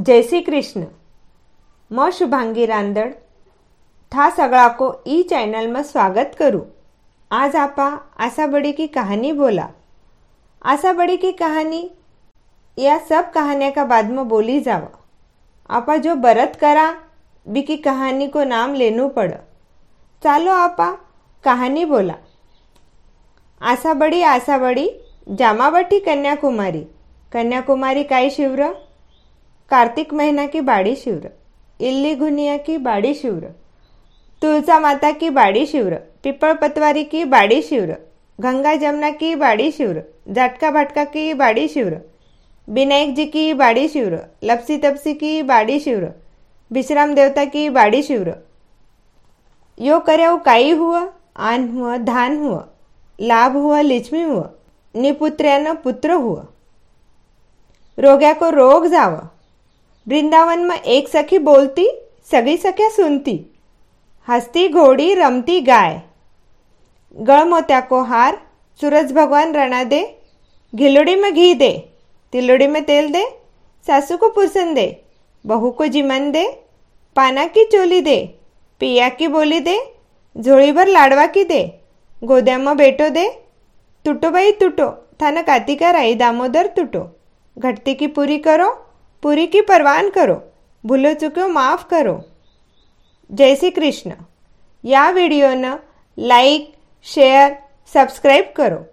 श्री कृष्ण। मैं शुभांगी रांदड़। था सगड़ा को ई चैनल में स्वागत करूँ। आज आपा आशा बड़ी की कहानी बोला। आशा बड़ी की कहानी या सब कहानियाँ का बाद में बोली जावा। आपा जो बरत करा बी की कहानी को नाम लेनू पड़। चालो आपा कहानी बोला। आशा बड़ी आशा बड़ी जामावटी कन्याकुमारी। कन्याकुमारी काय शिवर? कार्तिक महीना की बाड़ी शिवर, इल्ली घुनिया की बाड़ी शिवर, तुलसा माता की बाड़ी शिवर, पिपल पतवारी की बाड़ी शिवर, गंगा जमुना की बाड़ी शिवर झटका भटका की बाड़ी शिवर, विनायक जी की बाड़ी शिवर, लपसी तपसी की बाड़ी शिवर, विश्राम देवता की बाड़ी शिवर। यो कर्या काई हुआ, आन हुआ, धान हुआ, लाभ हुआ, लिचमी हुआ निपुत्र पुत्र हुआ। रोग्या को रोग जावा। वृंदावन में एक सखी बोलती सगळी सख्या सुनती हंसती घोड़ी रमती गाय। गळमोत्या को हार सूरज भगवान रणा दे घिलोड़ी में घी दे तिलोड़ी में तेल दे सासू को पुरसन दे बहू को जिमन दे पाना की चोली दे पिया की बोली दे झोळी भर लाडवा की दे गोद्या में बेटो दे तुटो बाई तुटो थाना कातिका राई दामोदर तुटो घटती की पूरी करो पूरी की परवान करो। भूलो चुक्यो माफ़ करो। जय श्री कृष्ण। या व्हिडिओनं लाइक, शेयर, सब्सक्राइब करो।